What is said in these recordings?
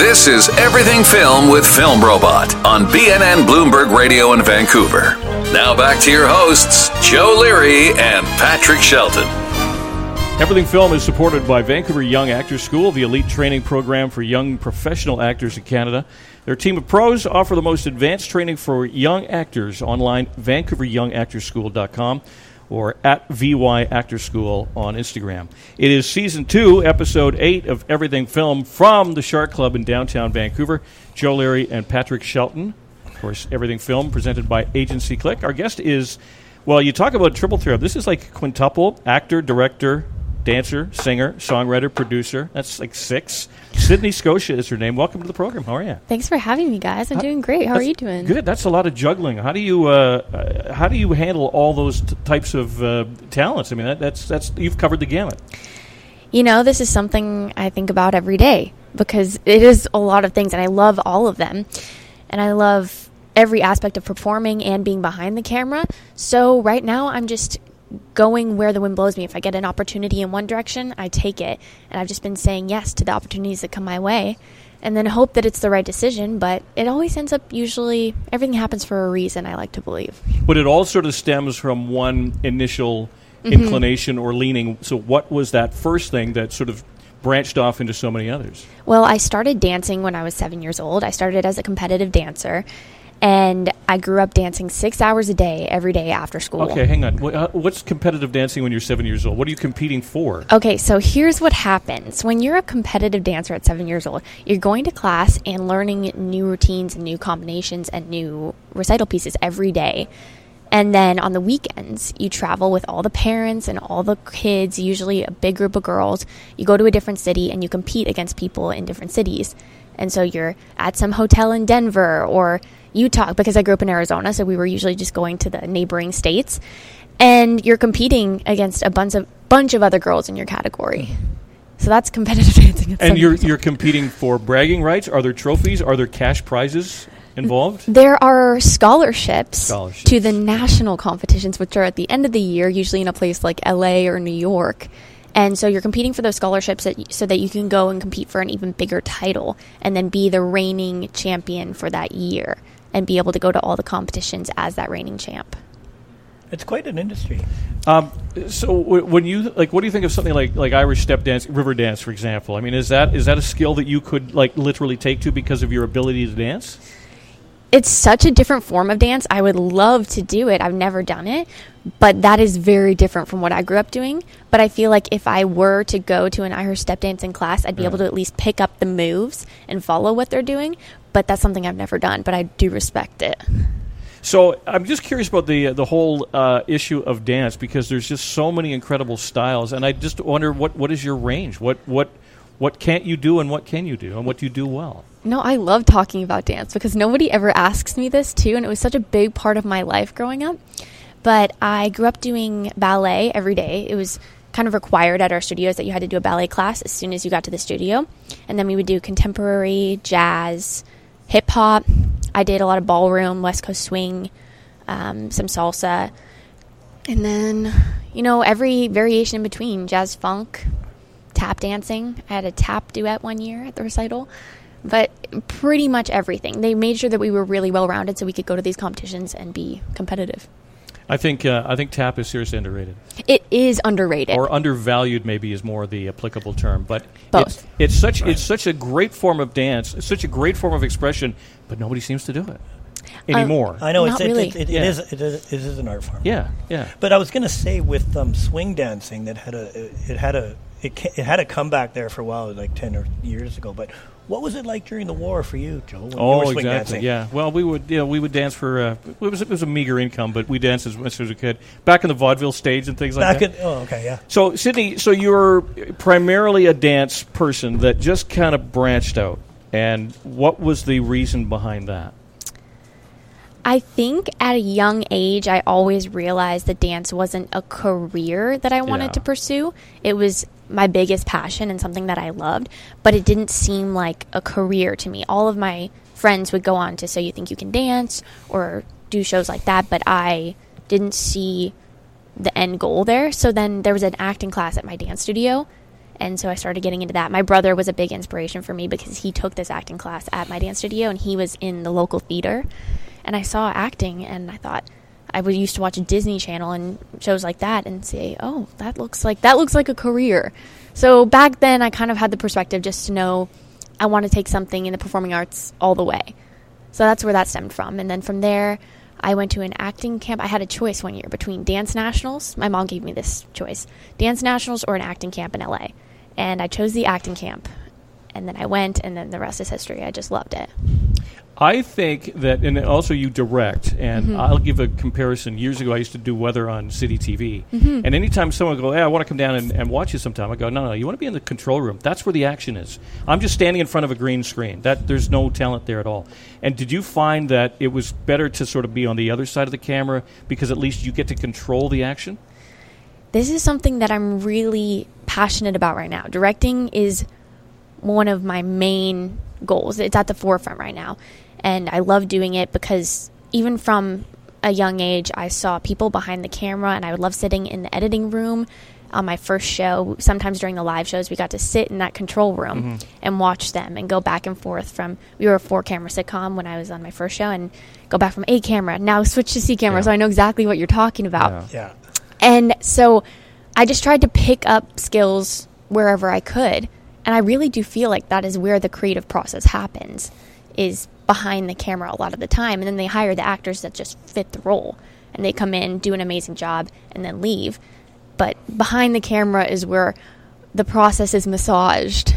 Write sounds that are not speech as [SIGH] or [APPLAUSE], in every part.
This is Everything Film with Film Robot on BNN Bloomberg Radio in Vancouver. Now back to your hosts, Joe Leary and Patrick Shelton. Everything Film is supported by Vancouver Young Actors School, the elite training program for young professional actors in Canada. Their team of pros offer the most advanced training for young actors online, vancouveryoungactorschool.com or at VY Actor School on Instagram. It is season two, episode eight of Everything Film from the Shark Club in downtown Vancouver. Joe Leary and Patrick Shelton. Of course, Everything Film presented by Agency Click. Our guest is, well, you talk about triple threat. This is like quintuple actor, director, dancer, singer, songwriter, producer. That's like six. Sydney Scotia is her name. Welcome to the program. How are you? Thanks for having me, guys. I'm doing great. How are you doing? Good. That's a lot of juggling. How do you uh, uh, how do you handle all those t- types of uh, talents? I mean, that, that's that's you've covered the gamut. You know, this is something I think about every day because it is a lot of things, and I love all of them, and I love every aspect of performing and being behind the camera. So right now, I'm just going where the wind blows me. If I get an opportunity in one direction, I take it, and I've just been saying yes to the opportunities that come my way. And then hope that it's the right decision, but it always ends up usually everything happens for a reason, I like to believe. But it all sort of stems from one initial Mm-hmm. inclination or leaning. So, what was that first thing that sort of branched off into so many others? Well, I started dancing when I was seven years old. I started as a competitive dancer, and I grew up dancing six hours a day every day after school. Okay, hang on. Uh, What's competitive dancing when you're seven years old? What are you competing for? Okay, so here's what happens. When you're a competitive dancer at seven years old, you're going to class and learning new routines and new combinations and new recital pieces every day. And then on the weekends, you travel with all the parents and all the kids, usually a big group of girls. You go to a different city and you compete against people in different cities. And so you're at some hotel in Denver or Utah, because I grew up in Arizona, so we were usually just going to the neighboring states. And you're competing against a bunch of bunch of other girls in your category. Mm-hmm. So that's competitive [LAUGHS] dancing. And you're years you're competing for bragging rights. Are there trophies? Are there cash prizes involved? There are scholarships, Scholarships. to the national competitions, which are at the end of the year, usually in a place like LA or New York. And so you're competing for those scholarships that so that you can go and compete for an even bigger title and then be the reigning champion for that year and be able to go to all the competitions as that reigning champ. It's quite an industry. Um, so w- when you like, what do you think of something like like Irish step dance, Riverdance, for example? I mean, is that is that a skill that you could like literally take to because of your ability to dance? It's such a different form of dance. I would love to do it. I've never done it, but that is very different from what I grew up doing. But I feel like if I were to go to an Irish step dancing class, I'd be able to at least pick up the moves and follow what they're doing. But that's something I've never done, but I do respect it. So I'm just curious about the uh, the whole uh, issue of dance because there's just so many incredible styles, and I just wonder what, what is your range? What what what can't you do, and what can you do, and what do you do well? No, I love talking about dance because nobody ever asks me this too, and it was such a big part of my life growing up. But I grew up doing ballet every day. It was kind of required at our studios that you had to do a ballet class as soon as you got to the studio. And then we would do contemporary, jazz, hip hop. I did a lot of ballroom, West Coast swing, um, some salsa. And then, you know, every variation in between jazz funk, tap dancing. I had a tap duet one year at the recital, but pretty much everything. They made sure that we were really well rounded so we could go to these competitions and be competitive. I think uh, I think tap is seriously underrated It is underrated. or undervalued. Maybe is more the applicable term, but Both. It's, it's such it's such a great form of dance. It's such a great form of expression, but nobody seems to do it anymore. I know Not it's, really. it, it, it, Yeah. is, it is it is an art form. yeah, yeah. But I was going to say with um, swing dancing that had a it had a it, ca- it had a comeback there for a while, like ten or years ago. But what was it like during the war for you, Joe? When you Oh, were exactly. dancing? Yeah. Well, we would, you know, we would dance for. Uh, it was it was a meager income, but we danced as much as we could. Back in the vaudeville stage and things like Back that. in oh okay yeah. so, Sydney, so you're primarily a dance person that just kind of branched out. And what was the reason behind that? I think at a young age, I always realized that dance wasn't a career that I wanted Yeah. to pursue. It was my biggest passion and something that I loved, but it didn't seem like a career to me. All of my friends would go on to So You Think You Can Dance or do shows like that, but I didn't see the end goal there. So then there was an acting class at my dance studio, And so I started getting into that. My brother was a big inspiration for me because he took this acting class at my dance studio and he was in the local theater. And I saw acting and I thought I would used to watch Disney Channel and shows like that and say, "Oh, that looks like that looks like a career." So back then I kind of had the perspective just to know I want to take something in the performing arts all the way. So that's where that stemmed from. And then from there, I went to an acting camp. I had a choice one year between dance nationals. My mom gave me this choice dance nationals or an acting camp in LA. And I chose the acting camp. And then I went, and then the rest is history. I just loved it. I think that, and also you direct, and Mm-hmm. I'll give a comparison. Years ago, I used to do weather on City TV, Mm-hmm. and anytime someone would go, "Hey, I want to come down and, and watch you sometime," I go, "No, no, you want to be in the control room. That's where the action is. I'm just standing in front of a green screen. That there's no talent there at all." And did you find that it was better to sort of be on the other side of the camera because at least you get to control the action? this is something that I'm really passionate about right now. Directing is one of my main goals. It's at the forefront right now. And I love doing it because even from a young age, I saw people behind the camera, and I would love sitting in the editing room. On my first show, sometimes during the live shows, we got to sit in that control room mm-hmm. and watch them and go back and forth from. We were a four camera sitcom when I was on my first show, and go back from A camera, now switch to C camera, Yeah. so I know exactly what you're talking about. Yeah. Yeah. And so I just tried to pick up skills wherever I could. And I really do feel like that is where the creative process happens is behind the camera a lot of the time. And then they hire the actors that just fit the role. And they come in, do an amazing job, and then leave. But behind the camera is where the process is massaged.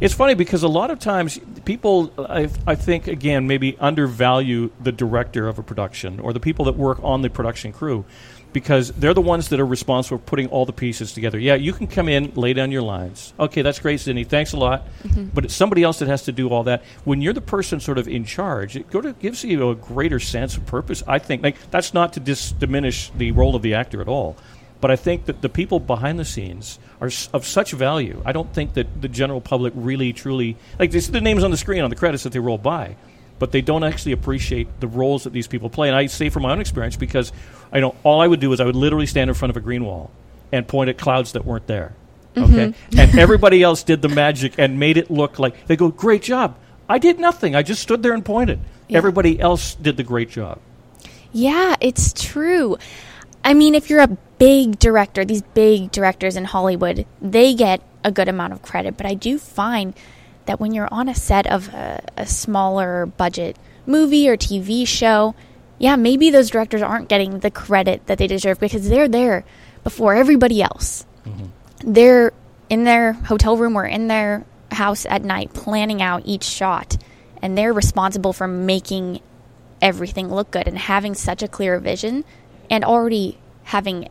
It's funny because a lot of times people, I, I think, again, maybe undervalue the director of a production or the people that work on the production crew because they're the ones that are responsible for putting all the pieces together. Yeah, you can come in, lay down your lines. Okay, that's great, Sydney. Thanks a lot. Mm-hmm. But it's somebody else that has to do all that. When you're the person sort of in charge, it gives you a greater sense of purpose. I think like that's not to dis- diminish the role of the actor at all. But I think that the people behind the scenes are of such value. I don't think that the general public really, truly like they see the names on the screen on the credits that they roll by, but they don't actually appreciate the roles that these people play. And I say from my own experience because I know all I would do is I would literally stand in front of a green wall and point at clouds that weren't there. Mm-hmm. Okay, and everybody else did the magic and made it look like they go, "Great job." I did nothing. I just stood there and pointed. Yeah. Everybody else did the great job. Yeah, it's true. I mean, if you're a big director, these big directors in Hollywood, they get a good amount of credit. But I do find that when you're on a set of a, a smaller budget movie or TV show, yeah, maybe those directors aren't getting the credit that they deserve because they're there before everybody else. Mm-hmm. They're in their hotel room or in their house at night planning out each shot, and they're responsible for making everything look good and having such a clear vision and already having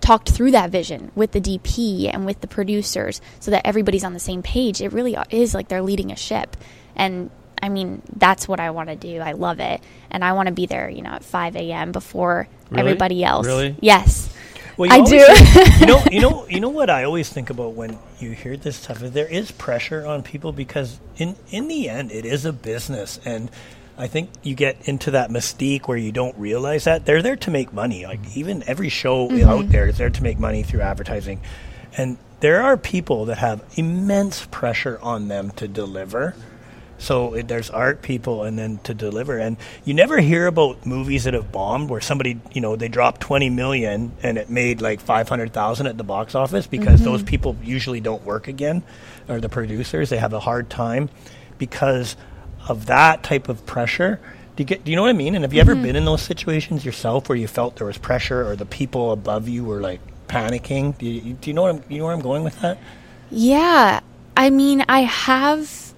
talked through that vision with the DP and with the producers so that everybody's on the same page. It really is like they're leading a ship. And I mean, that's what I want to do. I love it. And I want to be there, you know, at 5 a.m. before Really? everybody else. Really? Yes. Well, you I do. think- you know, [LAUGHS] you know, you know what I always think about when you hear this stuff is there is pressure on people because in in the end it is a business, and I think you get into that mystique where you don't realize that they're there to make money. Like even every show out mm-hmm. there is there to make money through advertising, and there are people that have immense pressure on them to deliver. So it, there's art people and then to deliver. And you never hear about movies that have bombed where somebody, you know, they dropped 20 million and it made like 500,000 at the box office because mm-hmm. those people usually don't work again or the producers. They have a hard time because of that type of pressure. Do you, get, do you know what I mean? And have you ever mm-hmm. been in those situations yourself where you felt there was pressure or the people above you were like panicking? Do you, do you know what I'm, you know where I'm going with that? Yeah. I mean, I have.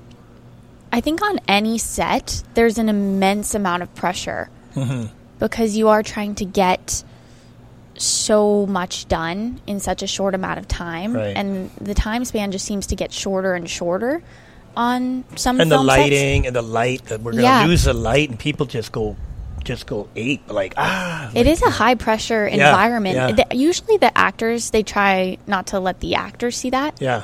I think on any set, there's an immense amount of pressure Mm-hmm. because you are trying to get so much done in such a short amount of time, Right. and the time span just seems to get shorter and shorter on some and the film sets. lighting and the light that we're gonna Yeah. lose the light and people just go just go ape like ah It is a high pressure Yeah, environment. yeah. The- usually, the actors they try not to let the actors see that. yeah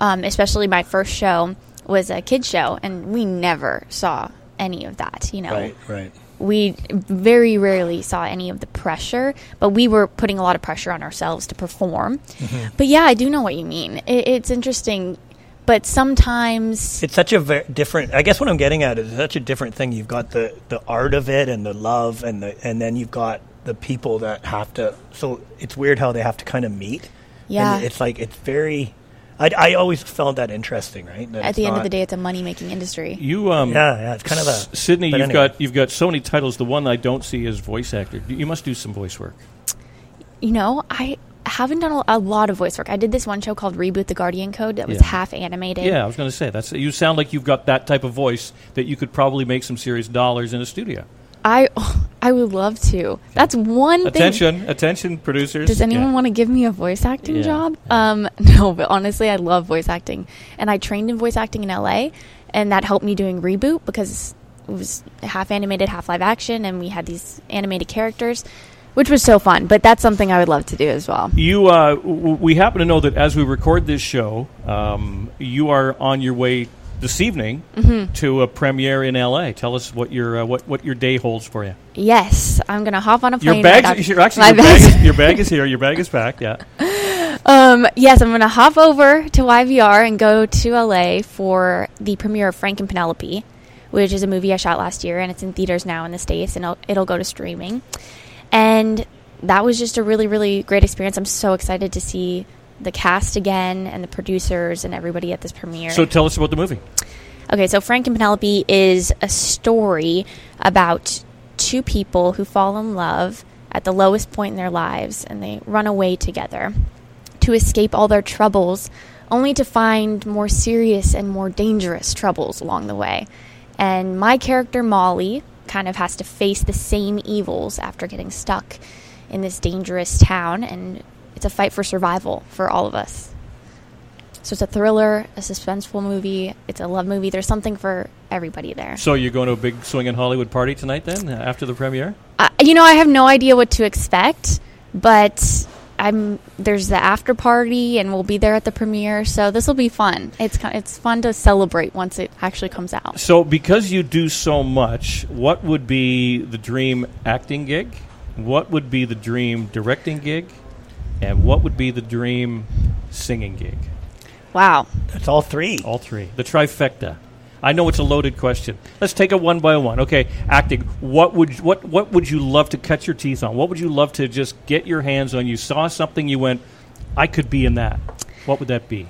um, especially my first show was a kids show and we never saw any of that you know right right we very rarely saw any of the pressure, but we were putting a lot of pressure on ourselves to perform. Mm-hmm. But yeah, I do know what you mean. It, it's interesting, but sometimes It's such a very different. I guess what I'm getting at is such a different thing. You've got the the art of it and the love, and the and then you've got the people that have to. So it's weird how they have to kind of meet. Yeah. And it's like it's very. I, I always found that interesting, right? That at the end of the day, it's a money making industry. You, um, yeah, yeah, it's kind of a S- Sydney. You've anyway. got you've got so many titles. The one I don't see is voice actor. You must do some voice work. You know, I haven't done a, a lot of voice work. I did this one show called Reboot the Guardian Code that was Yeah. half animated. Yeah, I was going to say that's. You sound like you've got that type of voice that you could probably make some serious dollars in a studio. I I would love to. That's one thing. Attention, attention, producers. Does anyone Yeah. want to give me a voice acting Yeah. job? Um, [LAUGHS] no, but honestly, I love voice acting, and I trained in voice acting in LA, and that helped me doing reboot because it was half animated, half live action, and we had these animated characters, which was so fun. But that's something I would love to do as well. You, uh, w- we happen to know that as we record this show, um, you are on your way this evening Mm-hmm. to a premiere in LA. Tell us what your uh, what what your day holds for you. Yes, I'm gonna hop on a plane. Your right bag, after- your, actually, your bag, is, [LAUGHS] your bag is here. Your bag is packed. Yeah. [LAUGHS] Um, yes, I'm going to hop over to YVR and go to LA for the premiere of Frank and Penelope, which is a movie I shot last year, and it's in theaters now in the States, and it'll, it'll go to streaming. And that was just a really, really great experience. I'm so excited to see the cast again and the producers and everybody at this premiere. So tell us about the movie. Okay, so Frank and Penelope is a story about two people who fall in love at the lowest point in their lives and they run away together to escape all their troubles, only to find more serious and more dangerous troubles along the way. And my character, Molly, kind of has to face the same evils after getting stuck in this dangerous town, and it's a fight for survival for all of us. So it's a thriller, a suspenseful movie, it's a love movie. There's something for everybody there. So you're going to a big swinging Hollywood party tonight then after the premiere? Uh, you know, I have no idea what to expect, but I'm there's the after party and we'll be there at the premiere, so this will be fun. It's it's fun to celebrate once it actually comes out. So because you do so much, what would be the dream acting gig? What would be the dream directing gig? And what would be the dream singing gig? Wow. That's all three. All three. The trifecta. I know it's a loaded question. Let's take it one by one. Okay, acting. What would what what would you love to cut your teeth on? What would you love to just get your hands on? You saw something, you went, I could be in that. What would that be?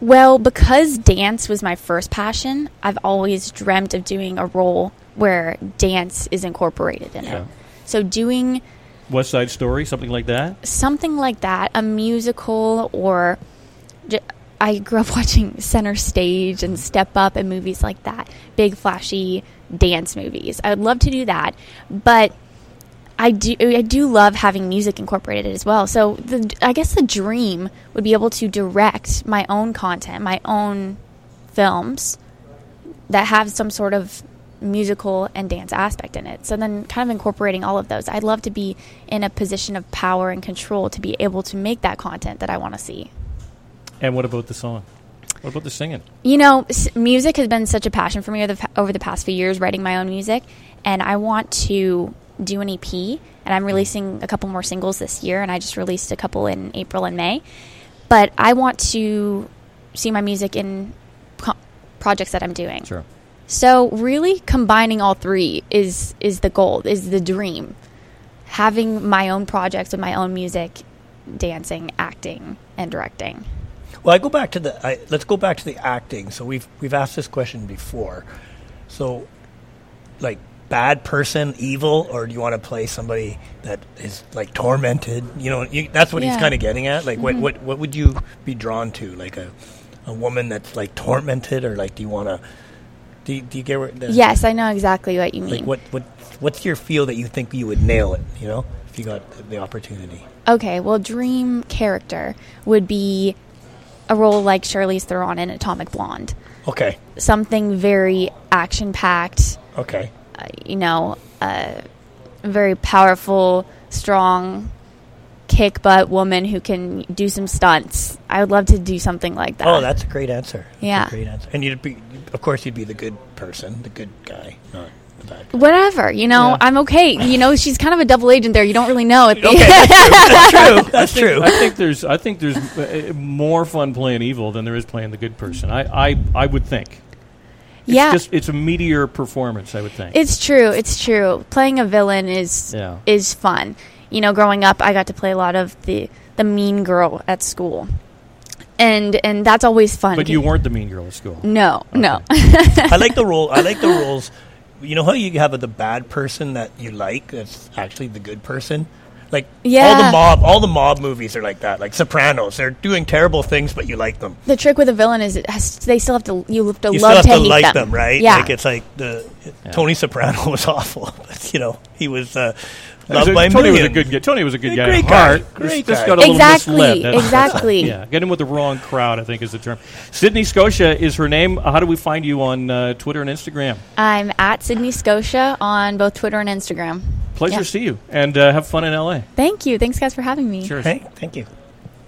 Well, because dance was my first passion, I've always dreamt of doing a role where dance is incorporated in Yeah. it. So doing West Side Story, something like that. something like that, a musical or j- I grew up [LAUGHS] watching Center Stage and Step Up and movies like that, big flashy dance movies. I would love to do that, but I do I do love having music incorporated as well. So the I guess the dream would be able to direct my own content, my own films that have some sort of musical and dance aspect in it. So then kind of incorporating all of those. I'd love to be in a position of power and control to be able to make that content that I want to see. And what about the song? What about the singing? You know, s- music has been such a passion for me over the, over the past few years, writing my own music, and I want to do an EP. And I'm releasing a couple more singles this year, and I just released a couple in April and May. But I want to see my music in co- projects that I'm doing. Sure. So really combining all three is is the goal, is the dream. Having my own projects with my own music, dancing, acting, and directing. Well, I go back to the. I, let's go back to the acting. So we've we've asked this question before. So, like bad person, evil, or do you want to play somebody that is like tormented? You know, you, that's what he's kind of getting at. Like, what mm-hmm. what what would you be drawn to? Like a a woman that's like tormented, or like do you want to? Do you, do you get where? The, Yes, I know exactly what you mean. Like what what what's your feel that you think you would nail it? You know, if you got the, opportunity. Okay, well, dream character would be a role like Charlize Theron in Atomic Blonde. Okay. Something very action packed, Okay. uh, you know, uh, very powerful, strong, kick butt woman who can do some stunts. I would love to do something like that. Oh, that's a great answer. That's Yeah. a great answer. And you'd be, of course, you'd be the good person, the good guy. Not Whatever, you know, Yeah. I'm okay. You know, she's kind of a double agent there. You don't really know it. [LAUGHS] Okay, that's true. [LAUGHS] That's true. I think there's I think there's uh, more fun playing evil than there is playing the good person. I I, I would think. It's yeah, just it's a meteor performance. I would think. it's true. It's true. Playing a villain is Yeah. is fun. You know, growing up, I got to play a lot of the the mean girl at school, and and that's always fun. but you weren't the mean girl at school. No, no. I like the role. I like the roles. You know how you have the bad person that you like that's actually the good person. Like yeah. all the mob, all the mob movies are like that. Like Sopranos, they're doing terrible things, but you like them. the trick with a villain is it has, they still have to you have to You love still have to to hate like them. them, right? Yeah. Like it's like the Tony Soprano was awful. [LAUGHS] But, you know, he was uh, So loved by Tony was a good guy. Tony was a good A guy. great guy. heart. Great just guy. got a little Exactly, misled. That's- exactly. yeah, get him with the wrong crowd. I think is the term. Sydney Scotia is her name. How do we find you on uh, Twitter and Instagram? I'm at Sydney Scotia on both Twitter and Instagram. Pleasure Yeah. to see you, and uh, have fun in LA. Thank you. Thanks, guys, for having me. Cheers. Hey, thank you.